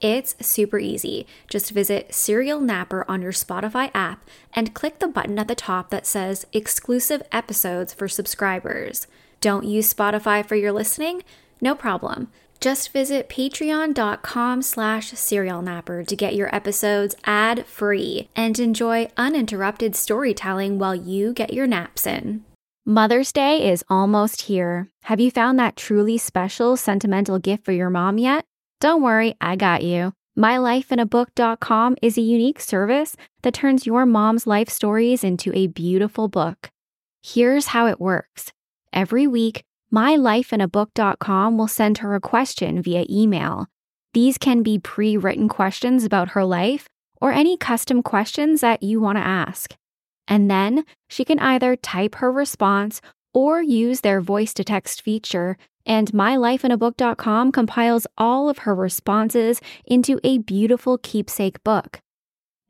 It's super easy. Just visit Serial Napper on your Spotify app and click the button at the top that says Exclusive Episodes for Subscribers. Don't use Spotify for your listening? No problem. Just visit patreon.com slash serialnapper to get your episodes ad-free and enjoy uninterrupted storytelling while you get your naps in. Mother's Day is almost here. Have you found that truly special sentimental gift for your mom yet? Don't worry, I got you. MyLifeInABook.com is a unique service that turns your mom's life stories into a beautiful book. Here's how it works. Every week, MyLifeInABook.com will send her a question via email. These can be pre written questions about her life or any custom questions that you want to ask. And then she can either type her response or use their voice to text feature and mylifeinabook.com compiles all of her responses into a beautiful keepsake book.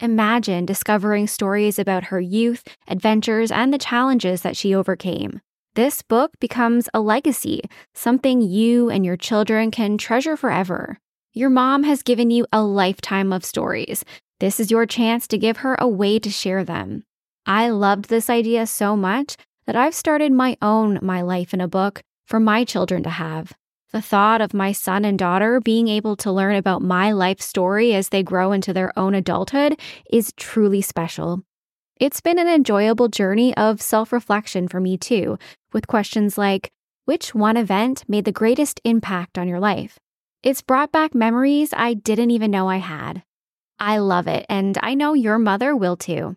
Imagine discovering stories about her youth, adventures, and the challenges that she overcame. This book becomes a legacy, something you and your children can treasure forever. Your mom has given you a lifetime of stories. This is your chance to give her a way to share them. I loved this idea so much that I've started my own My Life in a Book for my children to have. The thought of my son and daughter being able to learn about my life story as they grow into their own adulthood is truly special. It's been an enjoyable journey of self reflection for me too, with questions like which one event made the greatest impact on your life? It's brought back memories I didn't even know I had. I love it, and I know your mother will too.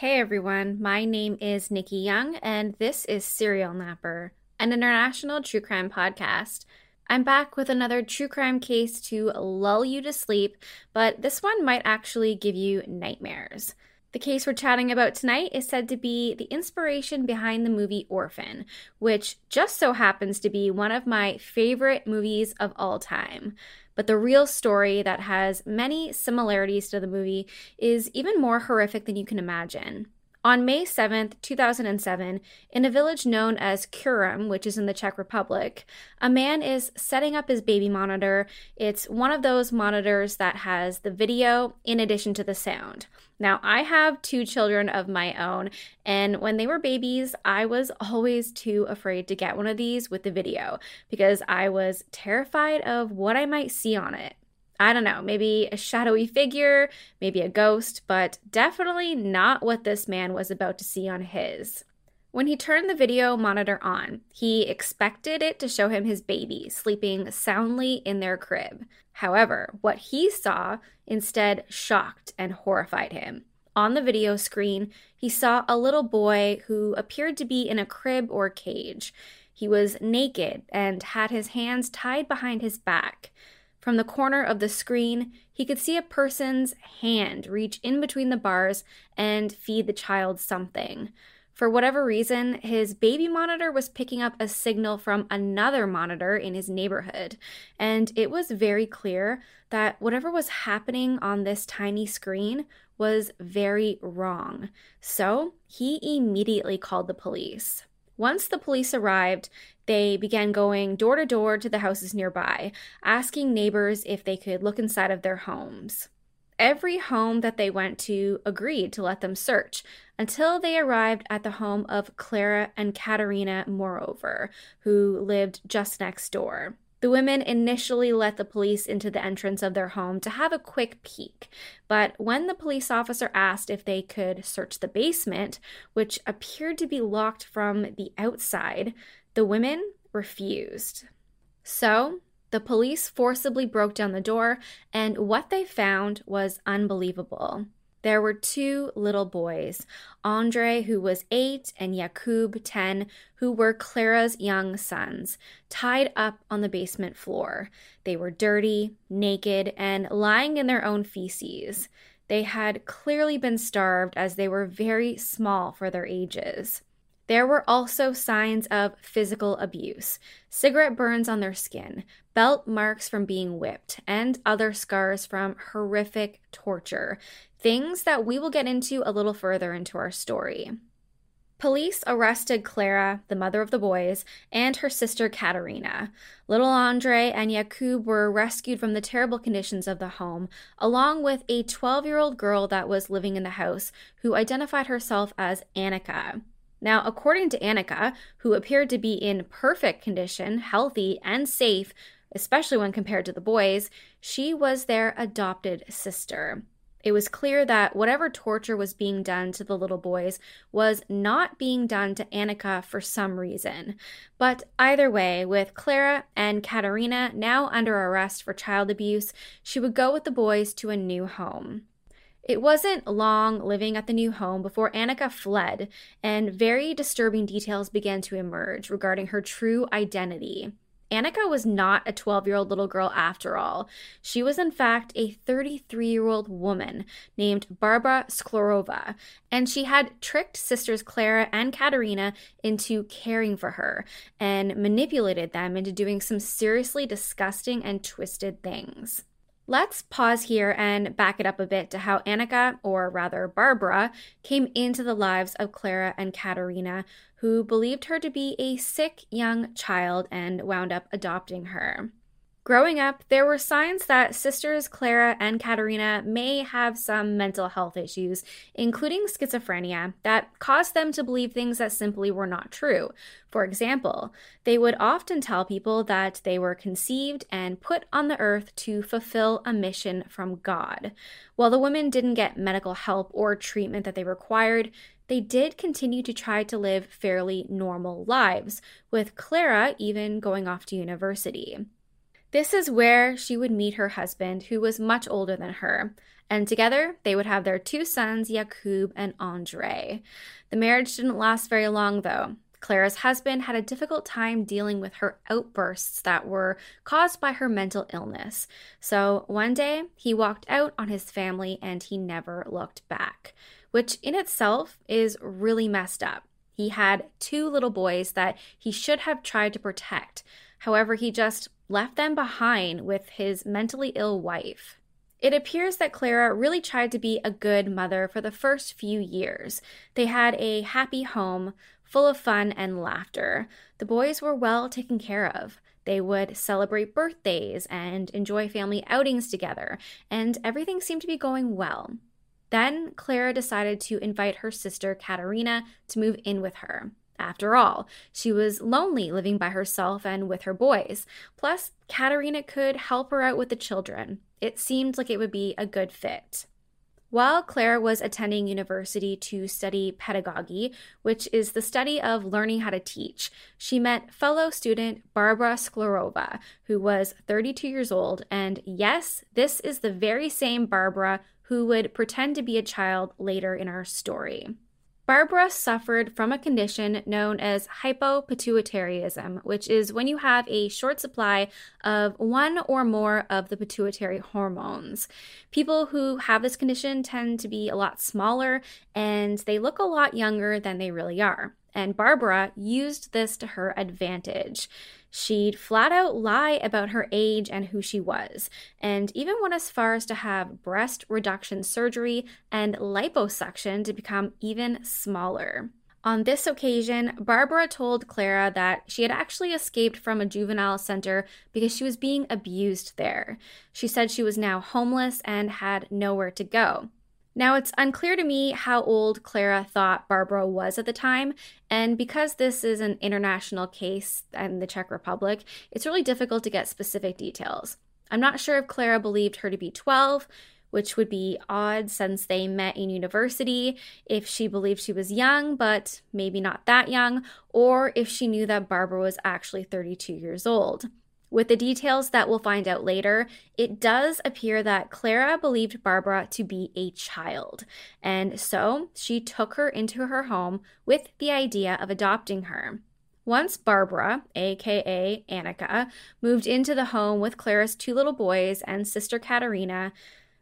Hey everyone, my name is Nikki Young, and this is Serial Napper, an international true crime podcast. I'm back with another true crime case to lull you to sleep, but this one might actually give you nightmares. The case we're chatting about tonight is said to be the inspiration behind the movie Orphan, which just so happens to be one of my favorite movies of all time. But the real story that has many similarities to the movie is even more horrific than you can imagine. On May 7th, 2007, in a village known as Kuřim, which is in the Czech Republic, a man is setting up his baby monitor. It's one of those monitors that has the video in addition to the sound. Now, I have two children of my own, and when they were babies, I was always too afraid to get one of these with the video because I was terrified of what I might see on it. I don't know, maybe a shadowy figure, maybe a ghost, but definitely not what this man was about to see on his. When he turned the video monitor on, he expected it to show him his baby sleeping soundly in their crib. However, what he saw instead shocked and horrified him. On the video screen, he saw a little boy who appeared to be in a crib or cage. He was naked and had his hands tied behind his back. From the corner of the screen, he could see a person's hand reach in between the bars and feed the child something. For whatever reason, his baby monitor was picking up a signal from another monitor in his neighborhood, and it was very clear that whatever was happening on this tiny screen was very wrong. So he immediately called the police. Once the police arrived, they began going door to door to the houses nearby, asking neighbors if they could look inside of their homes. Every home that they went to agreed to let them search until they arrived at the home of Klara and Katerina Mauerova, who lived just next door. The women initially let the police into the entrance of their home to have a quick peek, but when the police officer asked if they could search the basement, which appeared to be locked from the outside, the women refused. So, the police forcibly broke down the door, and what they found was unbelievable. There were two little boys, Andre, who was eight, and Jakub, 10, who were Klara's young sons, tied up on the basement floor. They were dirty, naked, and lying in their own feces. They had clearly been starved as they were very small for their ages. There were also signs of physical abuse cigarette burns on their skin, belt marks from being whipped, and other scars from horrific torture, things that we will get into a little further into our story. Police arrested Klara, the mother of the boys, and her sister Katerina. Little Andre and Jakub were rescued from the terrible conditions of the home, along with a 12 year old girl that was living in the house who identified herself as Annika. Now, according to Annika, who appeared to be in perfect condition, healthy, and safe, especially when compared to the boys, she was their adopted sister. It was clear that whatever torture was being done to the little boys was not being done to Annika for some reason. But either way, with Klara and Katerina now under arrest for child abuse, she would go with the boys to a new home. It wasn't long living at the new home before Annika fled, and very disturbing details began to emerge regarding her true identity. Annika was not a 12 year old little girl after all. She was, in fact, a 33 year old woman named Barbara Škrlová, and she had tricked sisters Klara and Katerina into caring for her and manipulated them into doing some seriously disgusting and twisted things. Let's pause here and back it up a bit to how Annika, or rather Barbara, came into the lives of Klara and Katerina, who believed her to be a sick young child and wound up adopting her. Growing up, there were signs that sisters Klara and Katerina may have some mental health issues, including schizophrenia, that caused them to believe things that simply were not true. For example, they would often tell people that they were conceived and put on the earth to fulfill a mission from God. While the women didn't get medical help or treatment that they required, they did continue to try to live fairly normal lives, with Klara even going off to university. This is where she would meet her husband, who was much older than her, and together they would have their two sons, Jakub and Andre. The marriage didn't last very long, though. Klara's husband had a difficult time dealing with her outbursts that were caused by her mental illness. So one day, he walked out on his family and he never looked back, which in itself is really messed up. He had two little boys that he should have tried to protect. However, he just left them behind with his mentally ill wife. It appears that Klara really tried to be a good mother for the first few years. They had a happy home, full of fun and laughter. The boys were well taken care of. They would celebrate birthdays and enjoy family outings together, and everything seemed to be going well. Then Klara decided to invite her sister Katerina to move in with her. After all, she was lonely living by herself and with her boys. Plus, Katerina could help her out with the children. It seemed like it would be a good fit. While Claire was attending university to study pedagogy, which is the study of learning how to teach, she met fellow student Barbara Škrlová, who was 32 years old. And yes, this is the very same Barbara who would pretend to be a child later in our story. Barbara suffered from a condition known as hypopituitarism, which is when you have a short supply of one or more of the pituitary hormones. People who have this condition tend to be a lot smaller and they look a lot younger than they really are. And Barbara used this to her advantage. She'd flat out lie about her age and who she was, and even went as far as to have breast reduction surgery and liposuction to become even smaller. On this occasion, Barbara told Klara that she had actually escaped from a juvenile center because she was being abused there. She said she was now homeless and had nowhere to go. Now, it's unclear to me how old Klara thought Barbara was at the time, and because this is an international case in the Czech Republic, it's really difficult to get specific details. I'm not sure if Klara believed her to be 12, which would be odd since they met in university, if she believed she was young, but maybe not that young, or if she knew that Barbara was actually 32 years old. With the details that we'll find out later, it does appear that Klara believed Barbara to be a child, and so she took her into her home with the idea of adopting her. Once Barbara, aka Annika, moved into the home with Klara's two little boys and sister Katerina,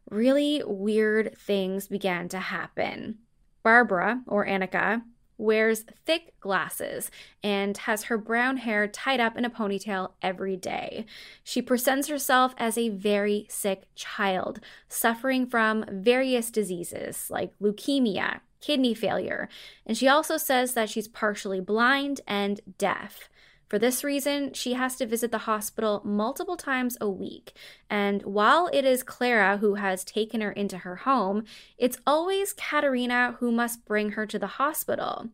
really weird things began to happen. Barbara, or Annika, wears thick glasses, and has her brown hair tied up in a ponytail every day. She presents herself as a very sick child, suffering from various diseases like leukemia, kidney failure, and she also says that she's partially blind and deaf. For this reason, she has to visit the hospital multiple times a week. And while it is Klara who has taken her into her home, it's always Katerina who must bring her to the hospital.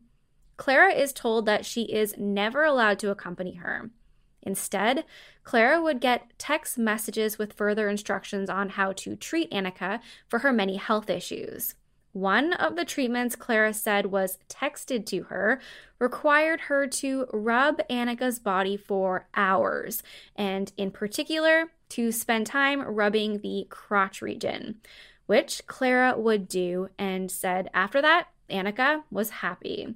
Klara is told that she is never allowed to accompany her. Instead, Klara would get text messages with further instructions on how to treat Annika for her many health issues. One of the treatments Klara said was texted to her required her to rub Annika's body for hours, and in particular, to spend time rubbing the crotch region, which Klara would do and said after that, Annika was happy.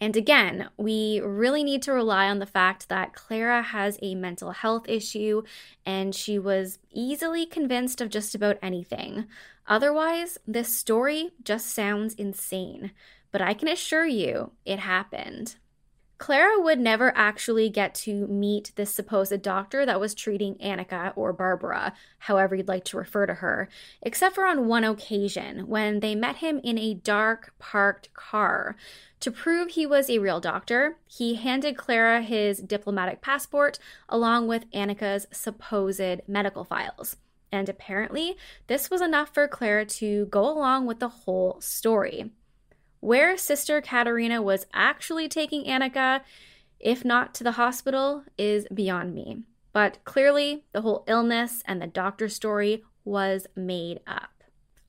And again, we really need to rely on the fact that Klara has a mental health issue and she was easily convinced of just about anything. Otherwise, this story just sounds insane. But I can assure you, it happened. Klara would never actually get to meet this supposed doctor that was treating Annika or Barbara, however you'd like to refer to her, except for on one occasion when they met him in a dark parked car. To prove he was a real doctor, he handed Klara his diplomatic passport along with Annika's supposed medical files. And apparently, this was enough for Klara to go along with the whole story. Where Sister Katerina was actually taking Annika, if not to the hospital, is beyond me. But clearly, the whole illness and the doctor story was made up.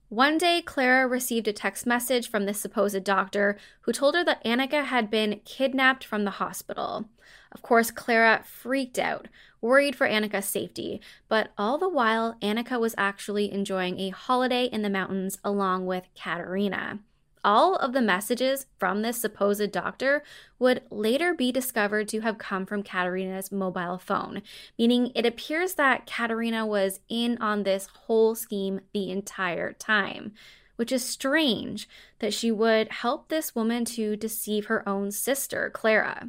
One day, Klara received a text message from this supposed doctor who told her that Annika had been kidnapped from the hospital. Of course, Klara freaked out, worried for Annika's safety, but all the while, Annika was actually enjoying a holiday in the mountains along with Katerina. All of the messages from this supposed doctor would later be discovered to have come from Katerina's mobile phone, meaning it appears that Katerina was in on this whole scheme the entire time, which is strange that she would help this woman to deceive her own sister, Klara.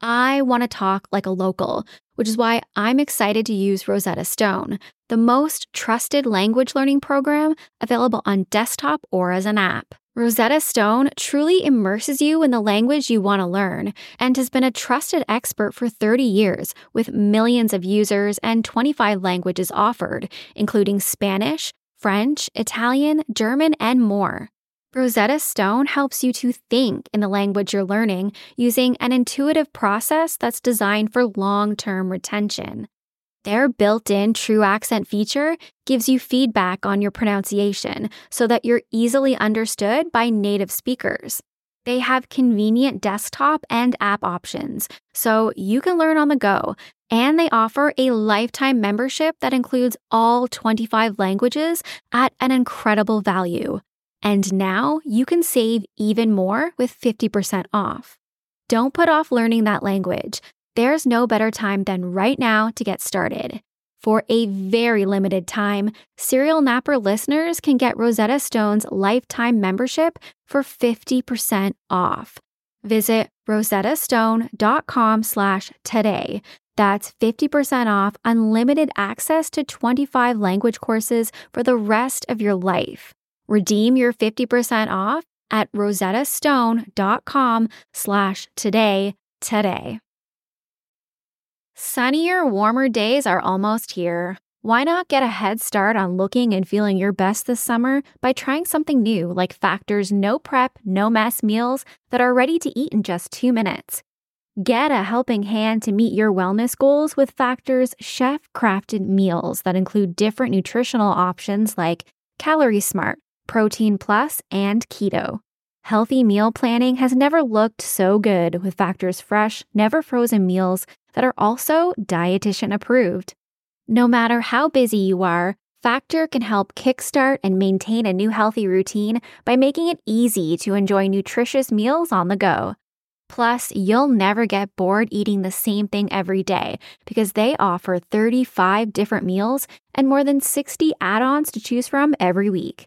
I want to talk like a local, which is why I'm excited to use Rosetta Stone, the most trusted language learning program available on desktop or as an app. Rosetta Stone truly immerses you in the language you want to learn and has been a trusted expert for 30 years with millions of users and 25 languages offered, including Spanish, French, Italian, German, and more. Rosetta Stone helps you to think in the language you're learning using an intuitive process that's designed for long term retention. Their built in true accent feature gives you feedback on your pronunciation so that you're easily understood by native speakers. They have convenient desktop and app options, so you can learn on the go. And they offer a lifetime membership that includes all 25 languages at an incredible value. And now you can save even more with 50% off. Don't put off learning that language. There's no better time than right now to get started. For a very limited time, Serial Napper listeners can get Rosetta Stone's lifetime membership for 50% off. Visit rosettastone.com slash today. That's 50% off unlimited access to 25 language courses for the rest of your life. Redeem your 50% off at rosettastone.com slash today today. Sunnier, warmer days are almost here. Why not get a head start on looking and feeling your best this summer by trying something new like Factor's no prep, no mess meals that are ready to eat in just two minutes? Get a helping hand to meet your wellness goals with Factor's chef crafted meals that include different nutritional options like Calorie Smart, Protein Plus, and Keto. Healthy meal planning has never looked so good with Factor's fresh, never frozen meals that are also dietitian approved. No matter how busy you are, Factor can help kickstart and maintain a new healthy routine by making it easy to enjoy nutritious meals on the go. Plus, you'll never get bored eating the same thing every day because they offer 35 different meals and more than 60 add ons to choose from every week.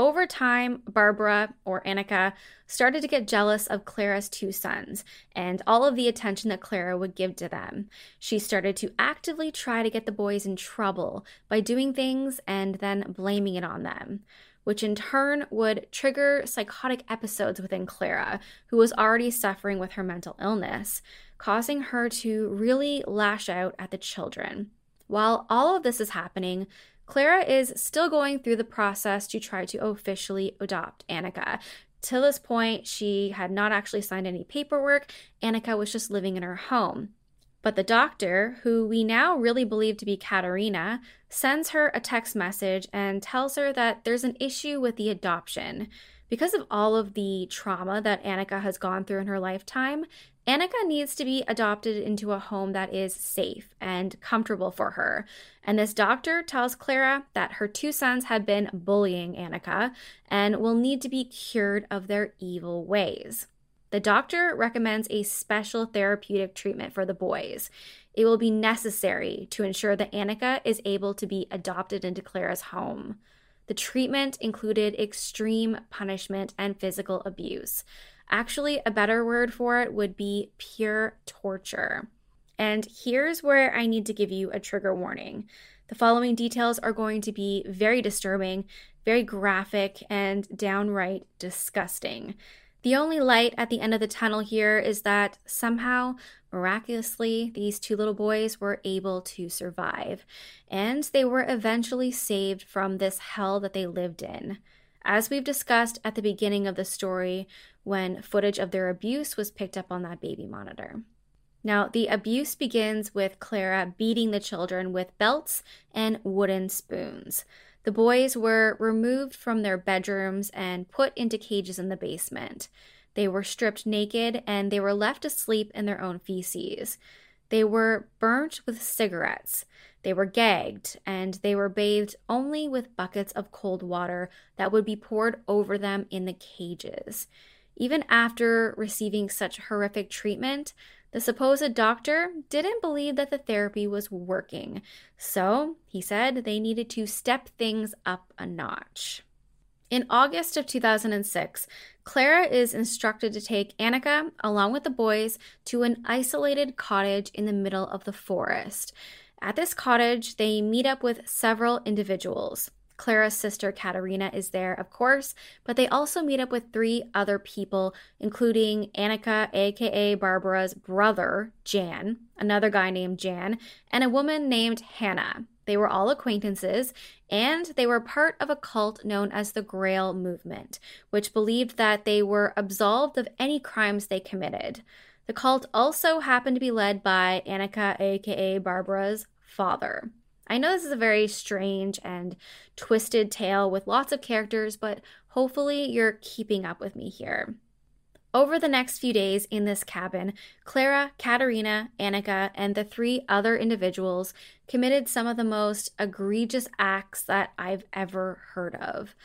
Over time, Barbara, or Annika, started to get jealous of Klara's two sons and all of the attention that Klara would give to them. She started to actively try to get the boys in trouble by doing things and then blaming it on them, which in turn would trigger psychotic episodes within Klara, who was already suffering with her mental illness, causing her to really lash out at the children. While all of this is happening, Klara is still going through the process to try to officially adopt Annika. Till this point, she had not actually signed any paperwork. Annika was just living in her home. But the doctor, who we now really believe to be Katerina, sends her a text message and tells her that there's an issue with the adoption. Because of all of the trauma that Annika has gone through in her lifetime, Annika needs to be adopted into a home that is safe and comfortable for her. And this doctor tells Klara that her two sons had been bullying Annika and will need to be cured of their evil ways. The doctor recommends a special therapeutic treatment for the boys. It will be necessary to ensure that Annika is able to be adopted into Klara's home. The treatment included extreme punishment and physical abuse. Actually, a better word for it would be pure torture. And here's where I need to give you a trigger warning. The following details are going to be very disturbing, very graphic, and downright disgusting. The only light at the end of the tunnel here is that somehow, miraculously, these two little boys were able to survive, and they were eventually saved from this hell that they lived in. As we've discussed at the beginning of the story, when footage of their abuse was picked up on that baby monitor. Now, the abuse begins with Klara beating the children with belts and wooden spoons. The boys were removed from their bedrooms and put into cages in the basement. They were stripped naked and they were left to sleep in their own feces. They were burnt with cigarettes. They were gagged and they were bathed only with buckets of cold water that would be poured over them in the cages. Even after receiving such horrific treatment, the supposed doctor didn't believe that the therapy was working. So he said they needed to step things up a notch. In August of 2006, Klara is instructed to take Annika, along with the boys, to an isolated cottage in the middle of the forest. At this cottage, they meet up with several individuals. Klara's sister Katerina is there, of course, but they also meet up with three other people, including Annika, aka Barbara's brother, Jan, another guy named Jan, and a woman named Hannah. They were all acquaintances, and they were part of a cult known as the Grail Movement, which believed that they were absolved of any crimes they committed. The cult also happened to be led by Annika, aka Barbara's father. I know this is a very strange and twisted tale with lots of characters, but hopefully you're keeping up with me here. Over the next few days in this cabin, Klara, Katerina, Annika, and the three other individuals committed some of the most egregious acts that I've ever heard of.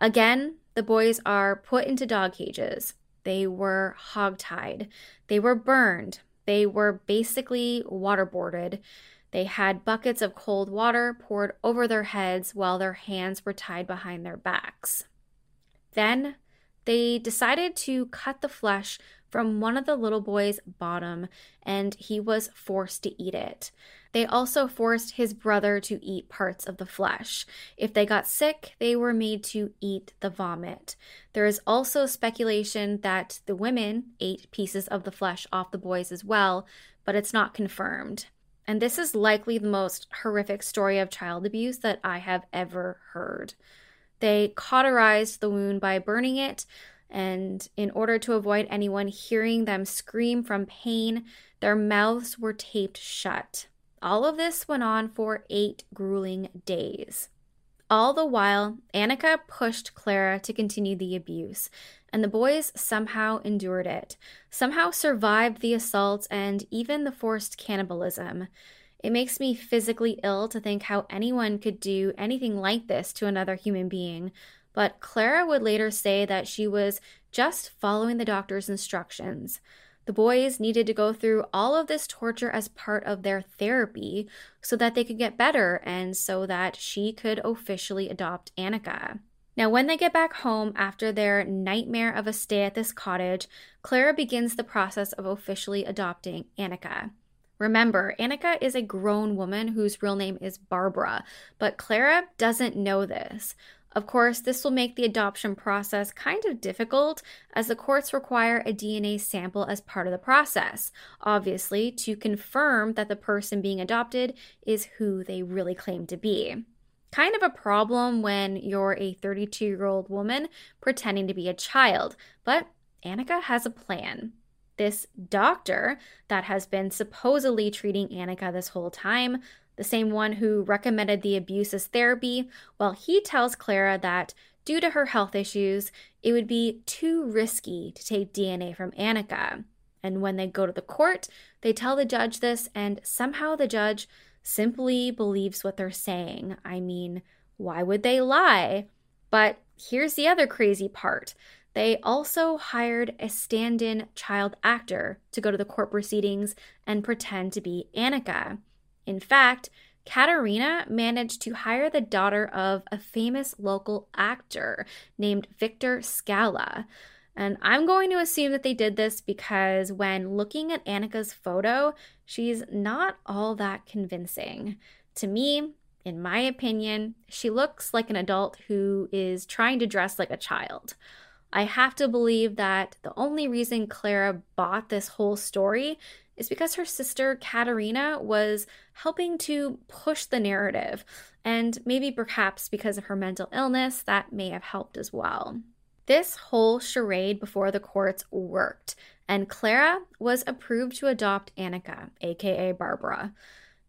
Again, the boys are put into dog cages. They were hogtied. They were burned. They were basically waterboarded. They had buckets of cold water poured over their heads while their hands were tied behind their backs. Then they decided to cut the flesh from one of the little boy's bottom, and he was forced to eat it. They also forced his brother to eat parts of the flesh. If they got sick, they were made to eat the vomit. There is also speculation that the women ate pieces of the flesh off the boys as well, but it's not confirmed. And this is likely the most horrific story of child abuse that I have ever heard. They cauterized the wound by burning it, and in order to avoid anyone hearing them scream from pain, their mouths were taped shut. All of this went on for eight grueling days. All the while, Annika pushed Klara to continue the abuse, and the boys somehow endured it, somehow survived the assault and even the forced cannibalism. It makes me physically ill to think how anyone could do anything like this to another human being, but Klara would later say that she was just following the doctor's instructions. The boys needed to go through all of this torture as part of their therapy so that they could get better and so that she could officially adopt Annika. Now, when they get back home after their nightmare of a stay at this cottage, Klara begins the process of officially adopting Annika. Remember, Annika is a grown woman whose real name is Barbara, but Klara doesn't know this. Of course, this will make the adoption process kind of difficult as the courts require a DNA sample as part of the process, obviously, to confirm that the person being adopted is who they really claim to be. Kind of a problem when you're a 32 year old woman pretending to be a child, but Annika has a plan this doctor that has been supposedly treating Annika this whole time, the same one who recommended the abuse as therapy, well, he tells Klara that due to her health issues, it would be too risky to take DNA from Annika. And when they go to the court, they tell the judge this, and somehow the judge simply believes what they're saying. I mean, why would they lie? But here's the other crazy part they also hired a stand in child actor to go to the court proceedings and pretend to be Annika. In fact, Katerina managed to hire the daughter of a famous local actor named Viktor Skála. And I'm going to assume that they did this because when looking at Annika's photo, she's not all that convincing. To me, in my opinion, she looks like an adult who is trying to dress like a child. I have to believe that the only reason Klara bought this whole story is because her sister Katerina was helping to push the narrative, and maybe perhaps because of her mental illness, that may have helped as well. This whole charade before the courts worked, and Klara was approved to adopt Annika, aka Barbara.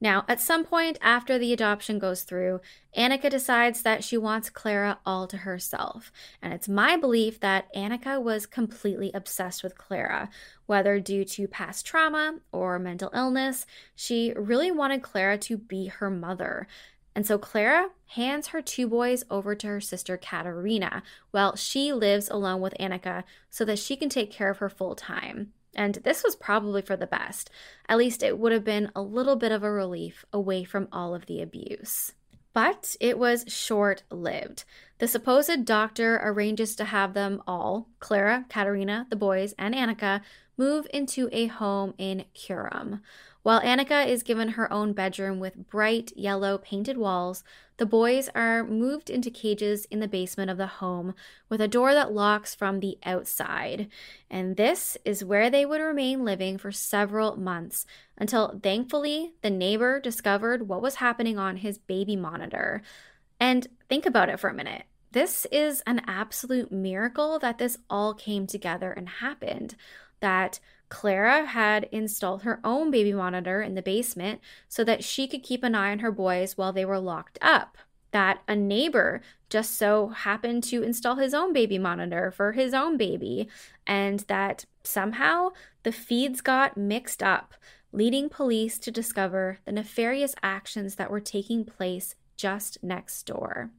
Now, at some point after the adoption goes through, Annika decides that she wants Klara all to herself. And it's my belief that Annika was completely obsessed with Klara. Whether due to past trauma or mental illness, she really wanted Klara to be her mother. And so Klara hands her two boys over to her sister Katerina while she lives alone with Annika so that she can take care of her full time. And this was probably for the best. At least it would have been a little bit of a relief away from all of the abuse. But it was short lived. The supposed doctor arranges to have them all Klara, Katerina, the boys, and Annika move into a home in Kuřim. While Annika is given her own bedroom with bright yellow painted walls, the boys are moved into cages in the basement of the home with a door that locks from the outside. And this is where they would remain living for several months until thankfully the neighbor discovered what was happening on his baby monitor. And think about it for a minute. This is an absolute miracle that this all came together and happened. That Klara had installed her own baby monitor in the basement so that she could keep an eye on her boys while they were locked up. That a neighbor just so happened to install his own baby monitor for his own baby, and that somehow the feeds got mixed up, leading police to discover the nefarious actions that were taking place just next door.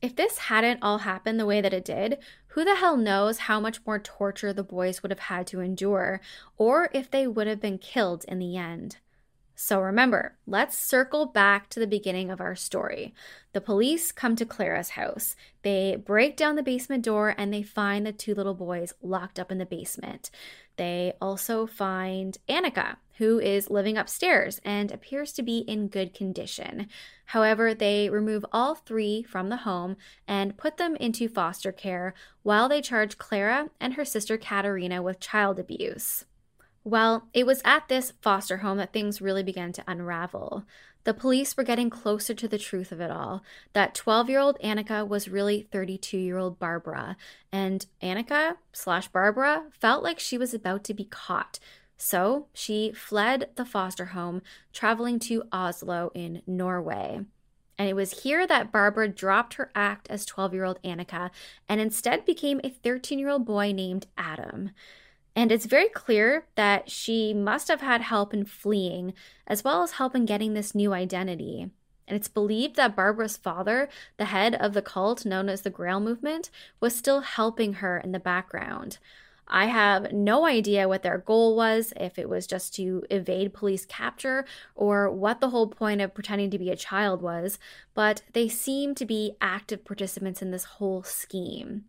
If this hadn't all happened the way that it did, who the hell knows how much more torture the boys would have had to endure, or if they would have been killed in the end. So remember, let's circle back to the beginning of our story. The police come to Klara's house. They break down the basement door and they find the two little boys locked up in the basement. They also find Annika, who is living upstairs and appears to be in good condition. However, they remove all three from the home and put them into foster care while they charge Klara and her sister Katerina with child abuse. Well, it was at this foster home that things really began to unravel. The police were getting closer to the truth of it all that 12 year old Annika was really 32 year old Barbara, and Annika slash Barbara felt like she was about to be caught. So she fled the foster home, traveling to Oslo in Norway. And it was here that Barbara dropped her act as 12 year old Annika and instead became a 13 year old boy named Adam. And it's very clear that she must have had help in fleeing, as well as help in getting this new identity. And it's believed that Barbara's father, the head of the cult known as the Grail Movement, was still helping her in the background. I have no idea what their goal was, if it was just to evade police capture or what the whole point of pretending to be a child was, but they seem to be active participants in this whole scheme.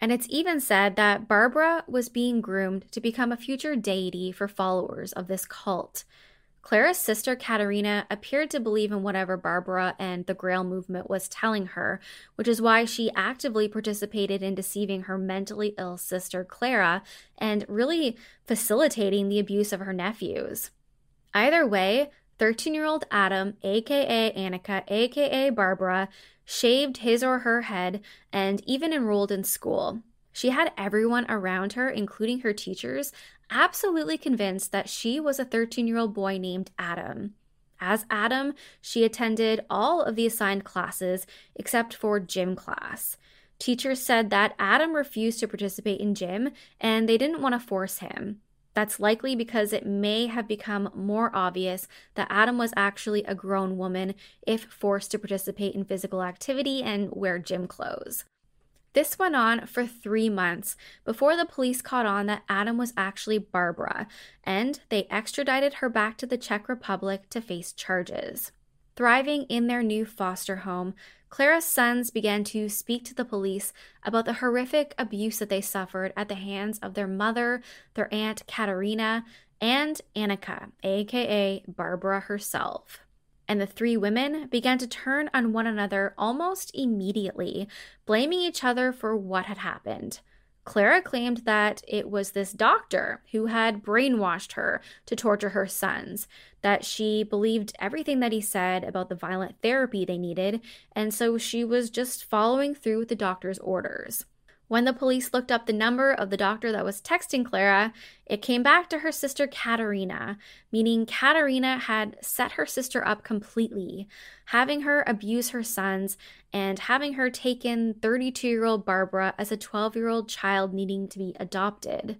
And it's even said that Barbara was being groomed to become a future deity for followers of this cult. Klara's sister Katerina appeared to believe in whatever Barbara and the Grail movement was telling her, which is why she actively participated in deceiving her mentally ill sister Klara and really facilitating the abuse of her nephews. Either way, 13 year old Adam, aka Annika, aka Barbara, shaved his or her head, and even enrolled in school. She had everyone around her, including her teachers, absolutely convinced that she was a 13 year old boy named Adam. As Adam, she attended all of the assigned classes except for gym class. Teachers said that Adam refused to participate in gym and they didn't want to force him. That's likely because it may have become more obvious that Adam was actually a grown woman if forced to participate in physical activity and wear gym clothes. This went on for three months before the police caught on that Adam was actually Barbara, and they extradited her back to the Czech Republic to face charges. Thriving in their new foster home, Klara's sons began to speak to the police about the horrific abuse that they suffered at the hands of their mother, their aunt Katerina, and Annika, aka Barbara herself. And the three women began to turn on one another almost immediately, blaming each other for what had happened. Klara claimed that it was this doctor who had brainwashed her to torture her sons, that she believed everything that he said about the violent therapy they needed, and so she was just following through with the doctor's orders. When the police looked up the number of the doctor that was texting Klara, it came back to her sister Katerina, meaning Katerina had set her sister up completely, having her abuse her sons and having her take in 32 year old Barbara as a 12 year old child needing to be adopted.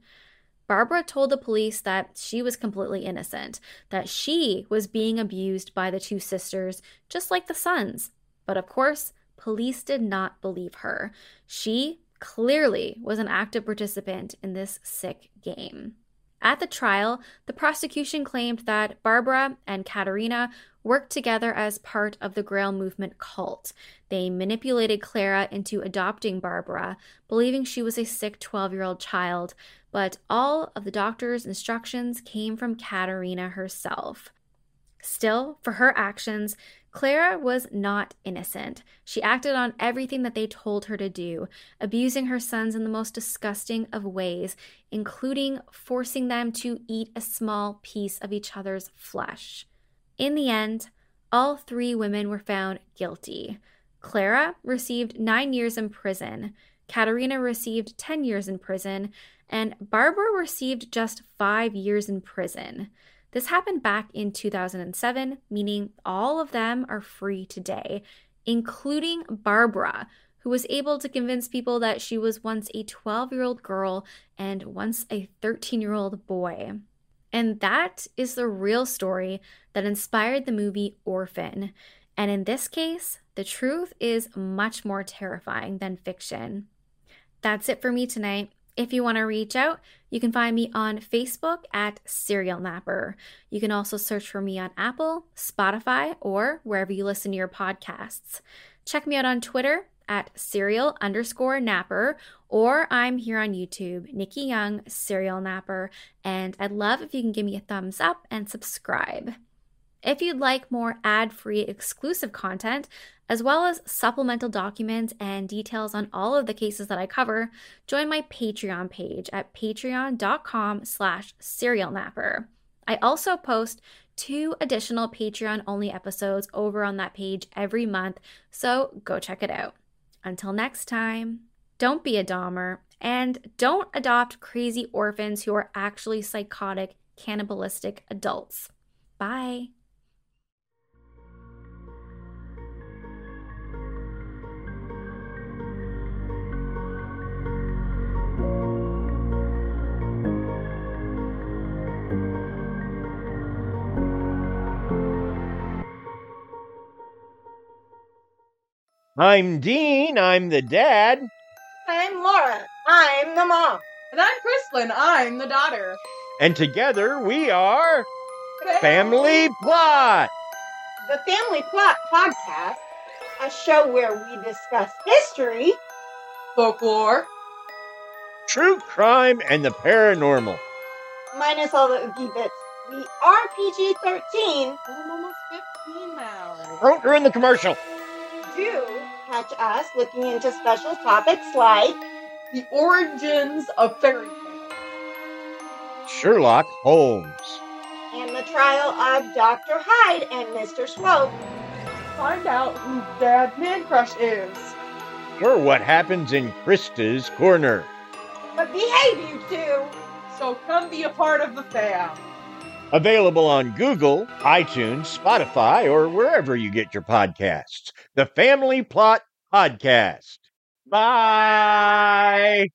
Barbara told the police that she was completely innocent, that she was being abused by the two sisters, just like the sons. But of course, police did not believe her. She clearly was an active participant in this sick game. At the trial, the prosecution claimed that Barbara and Katerina worked together as part of the Grail movement cult. They manipulated Klara into adopting Barbara, believing she was a sick 12 year old child, but all of the doctor's instructions came from Katerina herself. Still, for her actions, Klara was not innocent. She acted on everything that they told her to do, abusing her sons in the most disgusting of ways, including forcing them to eat a small piece of each other's flesh. In the end, all three women were found guilty. Klara received nine years in prison, Katerina received 10 years in prison, and Barbara received just five years in prison. This happened back in 2007, meaning all of them are free today, including Barbara, who was able to convince people that she was once a 12 year old girl and once a 13 year old boy. And that is the real story that inspired the movie Orphan. And in this case, the truth is much more terrifying than fiction. That's it for me tonight. If you want to reach out, you can find me on Facebook at Serial Napper. You can also search for me on Apple, Spotify, or wherever you listen to your podcasts. Check me out on Twitter at serial underscore napper, or I'm here on YouTube, Nikki Young, Serial Napper, and I'd love if you can give me a thumbs up and subscribe. If you'd like more ad free exclusive content, as well as supplemental documents and details on all of the cases that I cover, join my Patreon page at patreon.com slash serialnapper. I also post two additional Patreon only episodes over on that page every month, so go check it out. Until next time, don't be a Dahmer and don't adopt crazy orphans who are actually psychotic, cannibalistic adults. Bye. I'm Dean. I'm the dad. I'm Laura. I'm the mom. And I'm Chrislyn. I'm the daughter. And together we are Family Plot. The Family Plot Podcast, a show where we discuss history, folklore, true crime, and the paranormal. Minus all the oogie bits. We are PG 13. I'm almost 15 now. Don't ruin the commercial. Do catch us looking into special topics like the origins of fairy tales, Sherlock Holmes, and the trial of Dr. Hyde and Mr. Swope. Find out who Dad Man Crush is. Or what happens in Krista's Corner. But behave, you two! So come be a part of the fam. Available on Google, iTunes, Spotify, or wherever you get your podcasts. The Family Plot Podcast. Bye.